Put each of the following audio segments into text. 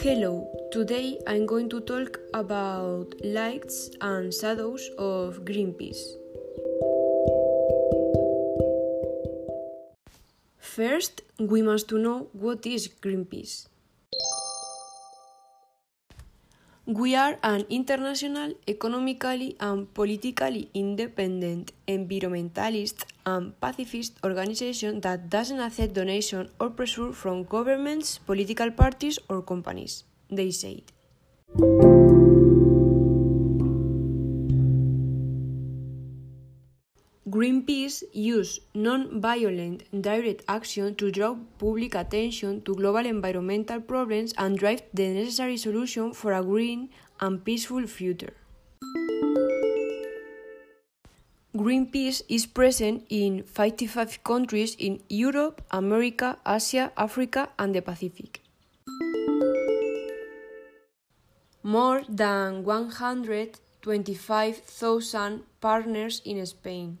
Hello, today I'm going to talk about lights and shadows of Greenpeace. First, we must know what is Greenpeace. We are an international, economically and politically independent, environmentalist and pacifist organization that doesn't accept donation or pressure from governments, political parties or companies, they said. Greenpeace use non-violent direct action to draw public attention to global environmental problems and drive the necessary solution for a green and peaceful future. Greenpeace is present in 55 countries in Europe, America, Asia, Africa, and the Pacific. More than 125,000 partners in Spain.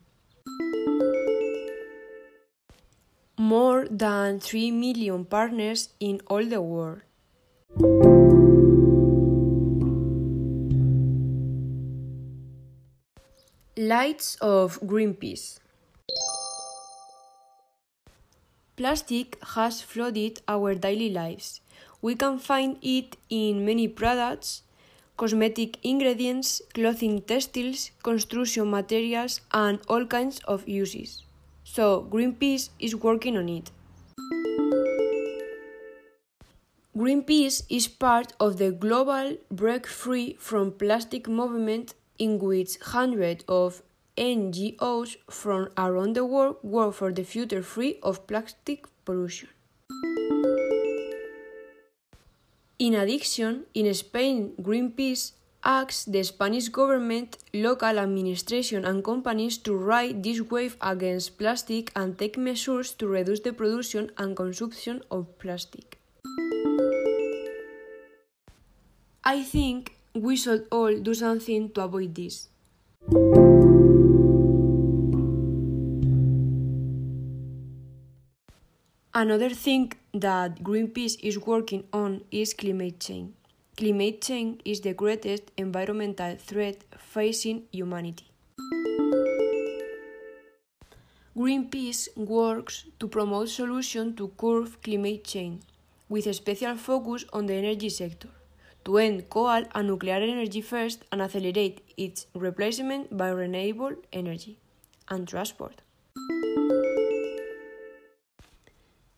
more than 3 million partners in all the world. Lights of Greenpeace Plastic has flooded our daily lives. We can find it in many products, cosmetic ingredients, clothing textiles, construction materials, and all kinds of uses so Greenpeace is working on it. Greenpeace is part of the global Break Free from Plastic movement in which hundreds of NGOs from around the world work for the future free of plastic pollution. In addition, in Spain, Greenpeace asks the Spanish government, local administration and companies to ride this wave against plastic and take measures to reduce the production and consumption of plastic. I think we should all do something to avoid this. Another thing that Greenpeace is working on is climate change. Climate change is the greatest environmental threat facing humanity. Greenpeace works to promote solutions to curb climate change, with a special focus on the energy sector, to end coal and nuclear energy first and accelerate its replacement by renewable energy and transport.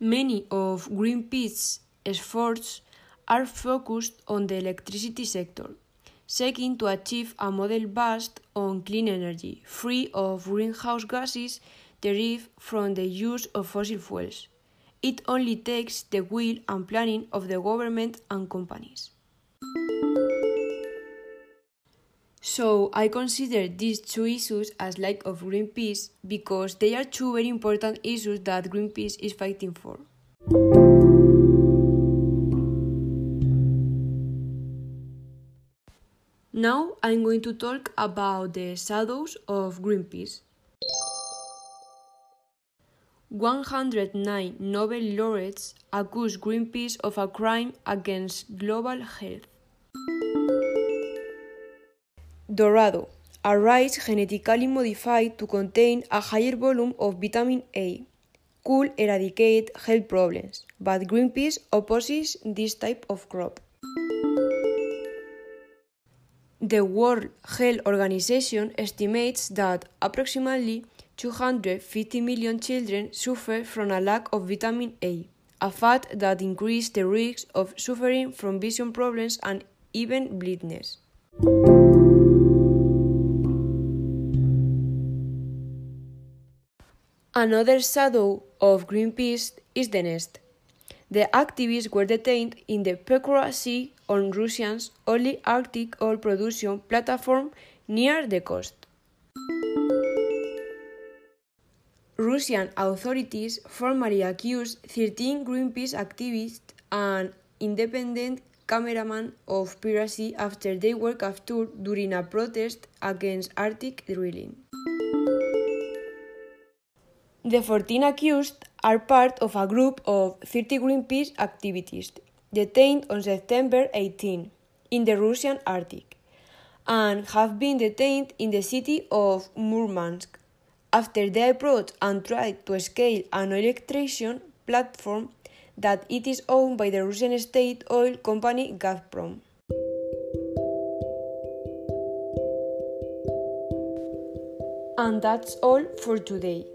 Many of Greenpeace's efforts are focused on the electricity sector, seeking to achieve a model based on clean energy, free of greenhouse gases derived from the use of fossil fuels. It only takes the will and planning of the government and companies. So I consider these two issues as like of Greenpeace because they are two very important issues that Greenpeace is fighting for. Now I'm going to talk about the shadows of Greenpeace. 109 Nobel laureates accuse Greenpeace of a crime against global health. Dorado, a rice genetically modified to contain a higher volume of vitamin A, could eradicate health problems, but Greenpeace opposes this type of crop. The World Health Organization estimates that approximately 250 million children suffer from a lack of vitamin A, a fact that increases the risk of suffering from vision problems and even blindness. Another shadow of Greenpeace is the nest. The activists were detained in the Pechora Sea on Russia's only Arctic oil production platform near the coast. Russian authorities formally accused 13 Greenpeace activists and independent cameraman of piracy after they were captured during a protest against Arctic drilling. The 14 accused are part of a group of 30 Greenpeace activists, detained on September 18 in the Russian Arctic and have been detained in the city of Murmansk after they approached and tried to scale an oil extraction platform that it is owned by the Russian state oil company Gazprom. And that's all for today.